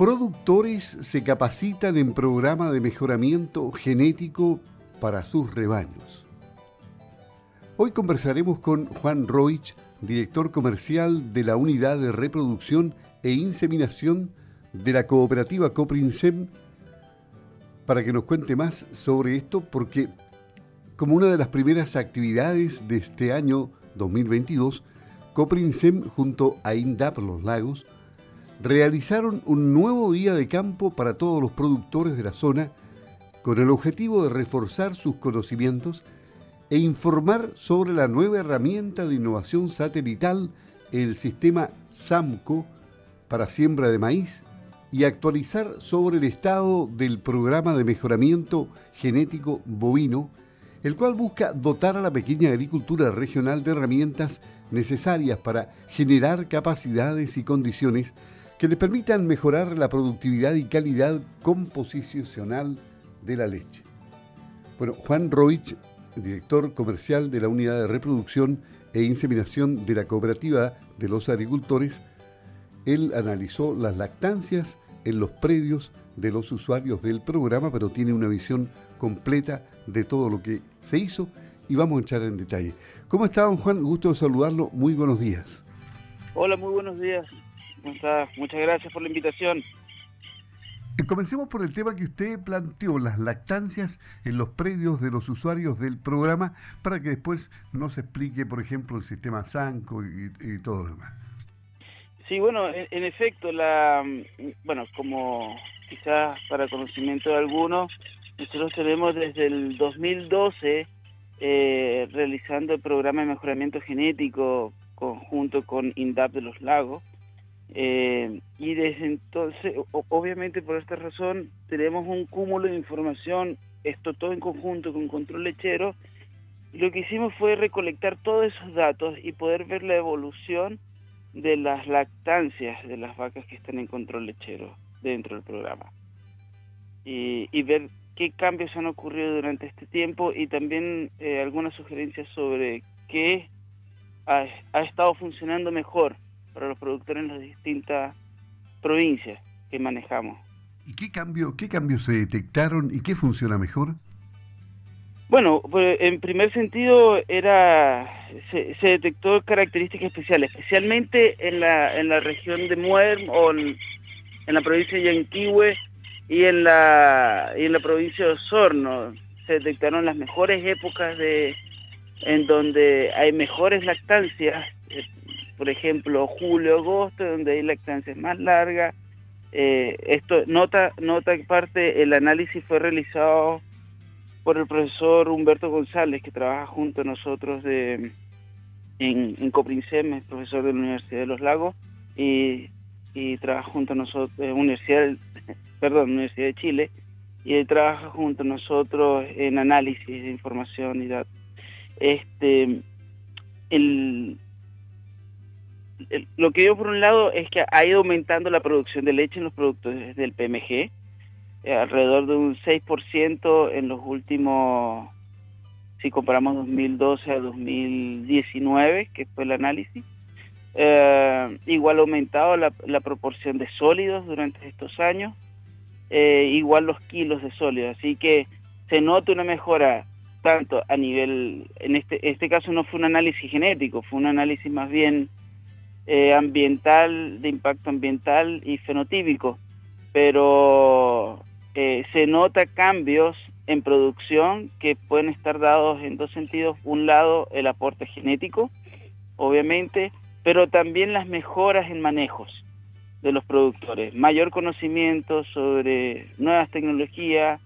Productores se capacitan en programa de mejoramiento genético para sus rebaños. Hoy conversaremos con Juan Roich, director comercial de la Unidad de Reproducción e Inseminación de la cooperativa Coprinsem, para que nos cuente más sobre esto, porque como una de las primeras actividades de este año 2022, Coprinsem junto a INDAP Los Lagos realizaron un nuevo día de campo para todos los productores de la zona con el objetivo de reforzar sus conocimientos e informar sobre la nueva herramienta de innovación satelital, el sistema SAMCO para siembra de maíz y actualizar sobre el estado del programa de mejoramiento genético bovino, el cual busca dotar a la pequeña agricultura regional de herramientas necesarias para generar capacidades y condiciones que les permitan mejorar la productividad y calidad composicional de la leche. Bueno, Juan Roich, director comercial de la Unidad de Reproducción e Inseminación de la Cooperativa de los Agricultores, él analizó las lactancias en los predios de los usuarios del programa, pero tiene una visión completa de todo lo que se hizo y vamos a entrar en detalle. ¿Cómo está, don Juan? Gusto de saludarlo. Muy buenos días. Hola, muy buenos días. Muchas gracias por la invitación. Eh, comencemos por el tema que usted planteó, las lactancias en los predios de los usuarios del programa, para que después nos explique, por ejemplo, el sistema SANCO y todo lo demás. Sí, bueno, en, efecto, la, bueno, como quizás para conocimiento de algunos, nosotros tenemos desde el 2012 eh, realizando el programa de mejoramiento genético conjunto con INDAP de los Lagos. Eh, y desde entonces, obviamente por esta razón, tenemos un cúmulo de información, esto todo en conjunto con control lechero. Y lo que hicimos fue recolectar todos esos datos y poder ver la evolución de las lactancias de las vacas que están en control lechero dentro del programa. Y, ver qué cambios han ocurrido durante este tiempo y también eh, algunas sugerencias sobre qué ha, estado funcionando mejor para los productores en las distintas provincias que manejamos. ¿Y qué, cambio, qué cambios se detectaron y qué funciona mejor? Bueno, pues, en primer sentido era se, detectó características especiales, especialmente en la, en la región de Muer o en, la provincia de Yanquihue y en la, y en la provincia de Osorno. Se detectaron las mejores épocas de en donde hay mejores lactancias, por ejemplo, julio, agosto, donde hay lactancias más largas. Eh, esto nota, nota que parte el análisis fue realizado por el profesor Humberto González, que trabaja junto a nosotros de, en, en Coprincem, es profesor de la Universidad de los Lagos, y, trabaja junto a nosotros, en Universidad, perdón, Universidad de Chile, y él trabaja junto a nosotros en análisis de información y datos. Este, el, lo que veo por un lado es que ha ido aumentando la producción de leche en los productos del PMG, eh, alrededor de un 6% en los últimos, si comparamos 2012 a 2019, que fue el análisis. Eh, igual ha aumentado la, proporción de sólidos durante estos años, eh, igual los kilos de sólidos, así que se nota una mejora tanto a nivel, en este, este caso no fue un análisis genético, fue un análisis más bien ambiental, de impacto ambiental y fenotípico, pero eh, se nota cambios en producción que pueden estar dados en dos sentidos. Un lado, el aporte genético, obviamente, pero también las mejoras en manejos de los productores. Mayor conocimiento sobre nuevas tecnologías,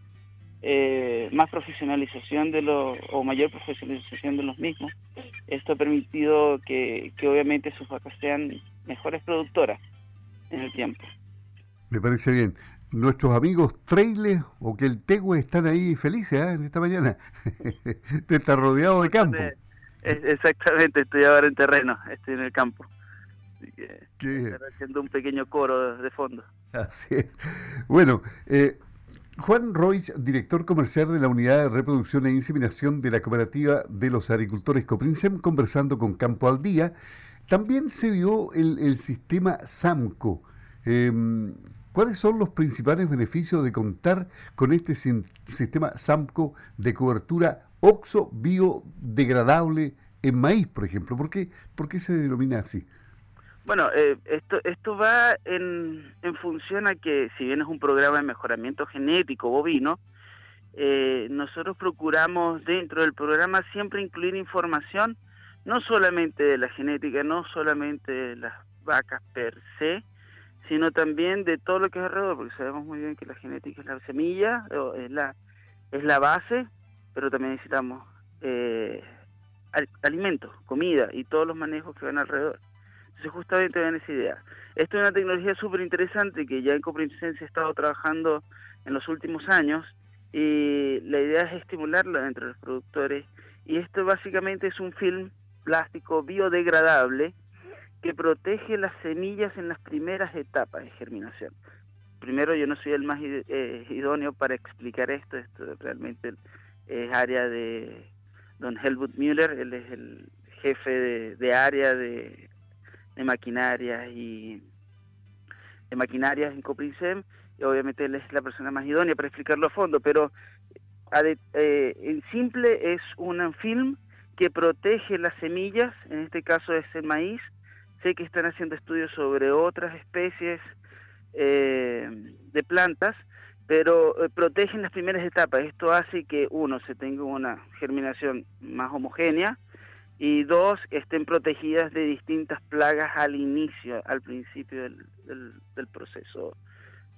eh, más profesionalización de los, o mayor profesionalización de los mismos. Esto ha permitido que, que obviamente sus vacas sean mejores productoras en el tiempo. Me parece bien nuestros amigos trailes o que el Tegüe están ahí felices ¿eh? en esta mañana. Te está rodeado de campo. Exactamente, estoy ahora en terreno, estoy en el campo. Así que haciendo un pequeño coro de fondo. Así es. Bueno, eh, Juan Roig, director comercial de la Unidad de Reproducción e Inseminación de la Cooperativa de los Agricultores Coprinsem, conversando con Campo al Día. También se vio el, sistema SAMCO. Eh, ¿Cuáles son los principales beneficios de contar con este sistema SAMCO de cobertura oxo biodegradable en maíz, por ejemplo? ¿Por qué, por qué se denomina así? Bueno, eh, esto, esto va en, en función a que, si bien es un programa de mejoramiento genético bovino, eh, nosotros procuramos dentro del programa siempre incluir información, no solamente de la genética, no solamente de las vacas per se, sino también de todo lo que es alrededor, porque sabemos muy bien que la genética es la semilla, es la, es la base, pero también necesitamos eh, alimentos, comida y todos los manejos que van alrededor. Entonces justamente ven esa idea. Esto es una tecnología súper interesante que ya en Coprimsen se ha estado trabajando en los últimos años y la idea es estimularla dentro de los productores y esto básicamente es un film plástico biodegradable que protege las semillas en las primeras etapas de germinación. Primero, yo no soy el más eh, idóneo para explicar esto, esto realmente es área de don Helmut Müller, él es el jefe de, área de, maquinarias y de maquinarias en Coprinsem, y obviamente él es la persona más idónea para explicarlo a fondo, pero eh, en simple es un film que protege las semillas, en este caso es el maíz, Sé que están haciendo estudios sobre otras especies eh, de plantas, pero eh, protegen las primeras etapas. Esto hace que, uno, se tenga una germinación más homogénea y dos, estén protegidas de distintas plagas al inicio, al principio del, proceso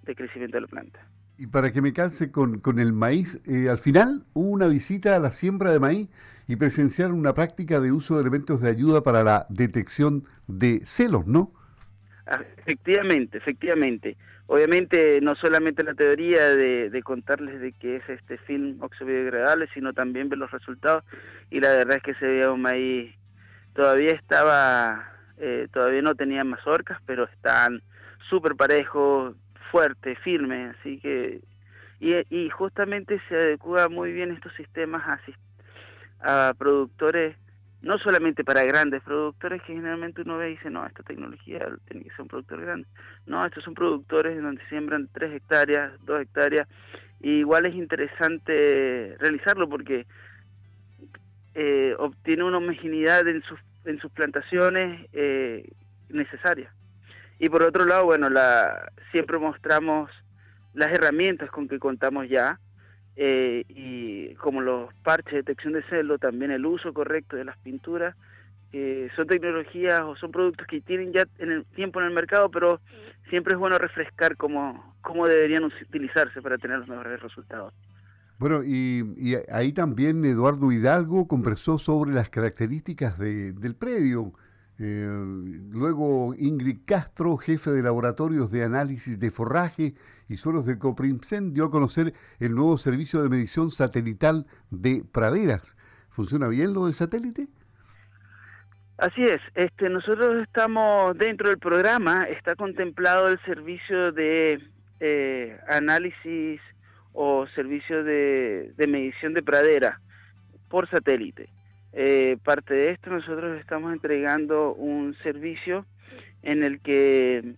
de crecimiento de la planta. Y para que me calce con, con el maíz, eh, al final hubo una visita a la siembra de maíz y presenciar una práctica de uso de elementos de ayuda para la detección de celos, ¿no? Efectivamente, efectivamente. Obviamente no solamente la teoría de, contarles de qué es este film oxobiodegradable, sino también ver los resultados y la verdad es que se veía un maíz, todavía estaba, eh, todavía no tenía mazorcas, pero están súper parejos, fuertes, firmes, así que, y, y justamente se adecua muy bien estos sistemas a, a productores, no solamente para grandes productores que generalmente uno ve y dice, no, esta tecnología tiene que ser un productor grande. No, estos son productores en donde siembran 3 hectáreas, 2 hectáreas, y igual es interesante realizarlo porque eh, obtiene una homogeneidad en sus, en sus plantaciones eh, necesaria. Y por otro lado, bueno, la, siempre mostramos las herramientas con que contamos ya, eh, y como los parches de detección de celo, también el uso correcto de las pinturas, son tecnologías o son productos que tienen ya en el tiempo en el mercado, pero siempre es bueno refrescar cómo, cómo deberían utilizarse para tener los mejores resultados. Bueno, y, ahí también Eduardo Hidalgo conversó sobre las características del predio. Eh, luego Ingrid Castro, jefe de laboratorios de análisis de forraje y suelos de Coprimsen, dio a conocer el nuevo servicio de medición satelital de praderas. ¿Funciona bien lo del satélite? Así es, este, nosotros estamos dentro del programa, está contemplado el servicio de eh, análisis o servicio de medición de pradera por satélite. Eh, parte de esto nosotros estamos entregando un servicio en el que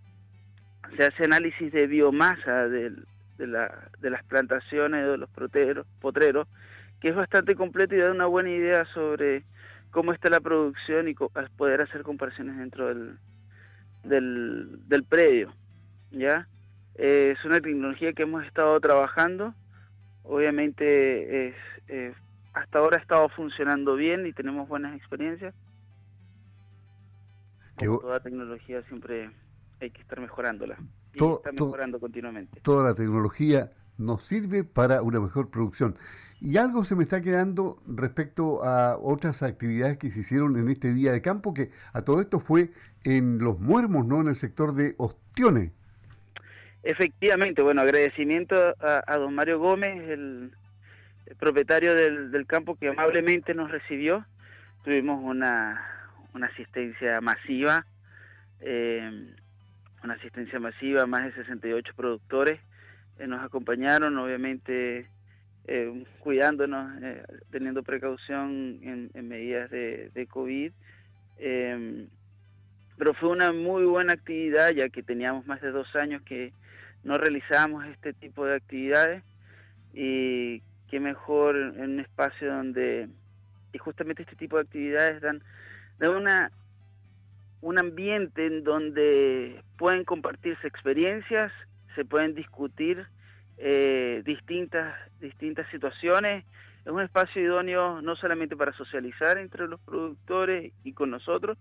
se hace análisis de biomasa de, las plantaciones de los potreros, que es bastante completo y da una buena idea sobre cómo está la producción y poder hacer comparaciones dentro del, del, predio. ¿ya? Eh, es una tecnología que hemos estado trabajando, obviamente es hasta ahora ha estado funcionando bien y tenemos buenas experiencias. Como toda tecnología siempre hay que estar mejorándola. Y está mejorando continuamente. Toda la tecnología nos sirve para una mejor producción. Y algo se me está quedando respecto a otras actividades que se hicieron en este día de campo, que a todo esto fue en Los Muermos, ¿no? En el sector de Ostiones. Efectivamente, bueno, agradecimiento a, a don Mario Gómez, el propietario del, campo que amablemente nos recibió. Tuvimos una, asistencia masiva, eh, una asistencia masiva, más de 68 productores eh, nos acompañaron, obviamente eh, cuidándonos, teniendo precaución en, medidas de, COVID. pero fue una muy buena actividad ya que teníamos más de dos años que no realizábamos este tipo de actividades y qué mejor en un espacio donde y justamente este tipo de actividades dan, dan una un ambiente en donde pueden compartirse experiencias, se pueden discutir eh, distintas, distintas situaciones. Es un espacio idóneo no solamente para socializar entre los productores y con nosotros,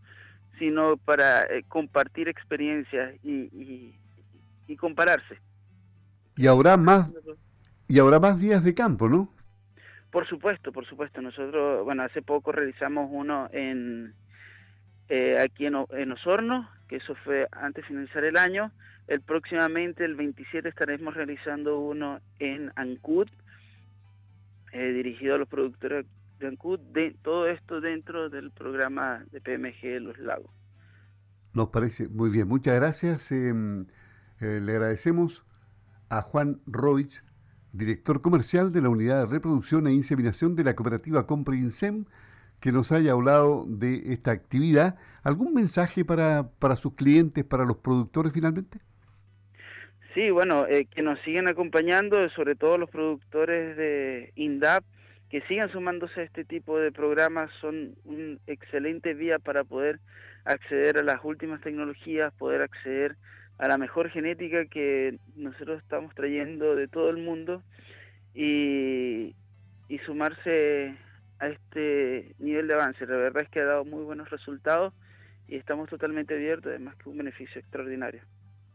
sino para eh, compartir experiencias y, y, compararse. Y habrá más y habrá más días de campo, ¿no? Por supuesto, por supuesto. Nosotros, bueno, hace poco realizamos uno en eh, aquí en, en, Osorno, que eso fue antes de finalizar el año. El próximamente, el 27, estaremos realizando uno en Ancud, eh, dirigido a los productores de Ancud, de, todo esto dentro del programa de PMG Los Lagos. Nos parece muy bien. Muchas gracias. Em, eh, le agradecemos a Juan Rovich, director comercial de la Unidad de Reproducción e Inseminación de la cooperativa Comprinsem, que nos haya hablado de esta actividad. ¿Algún mensaje para, para sus clientes, para los productores finalmente? Sí, bueno, eh, que nos sigan acompañando, sobre todo los productores de INDAP, que sigan sumándose a este tipo de programas, son un excelente vía para poder acceder a las últimas tecnologías, poder acceder a la mejor genética que nosotros estamos trayendo de todo el mundo y, y sumarse a este nivel de avance. La verdad es que ha dado muy buenos resultados y estamos totalmente abiertos, además que un beneficio extraordinario.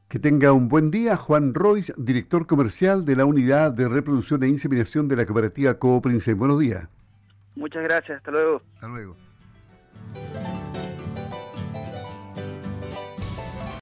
Que tenga un buen día, Juan Royce, director comercial de la Unidad de Reproducción e Inseminación de la Cooperativa Cooprince. Buenos días. Muchas gracias, hasta luego. Hasta luego.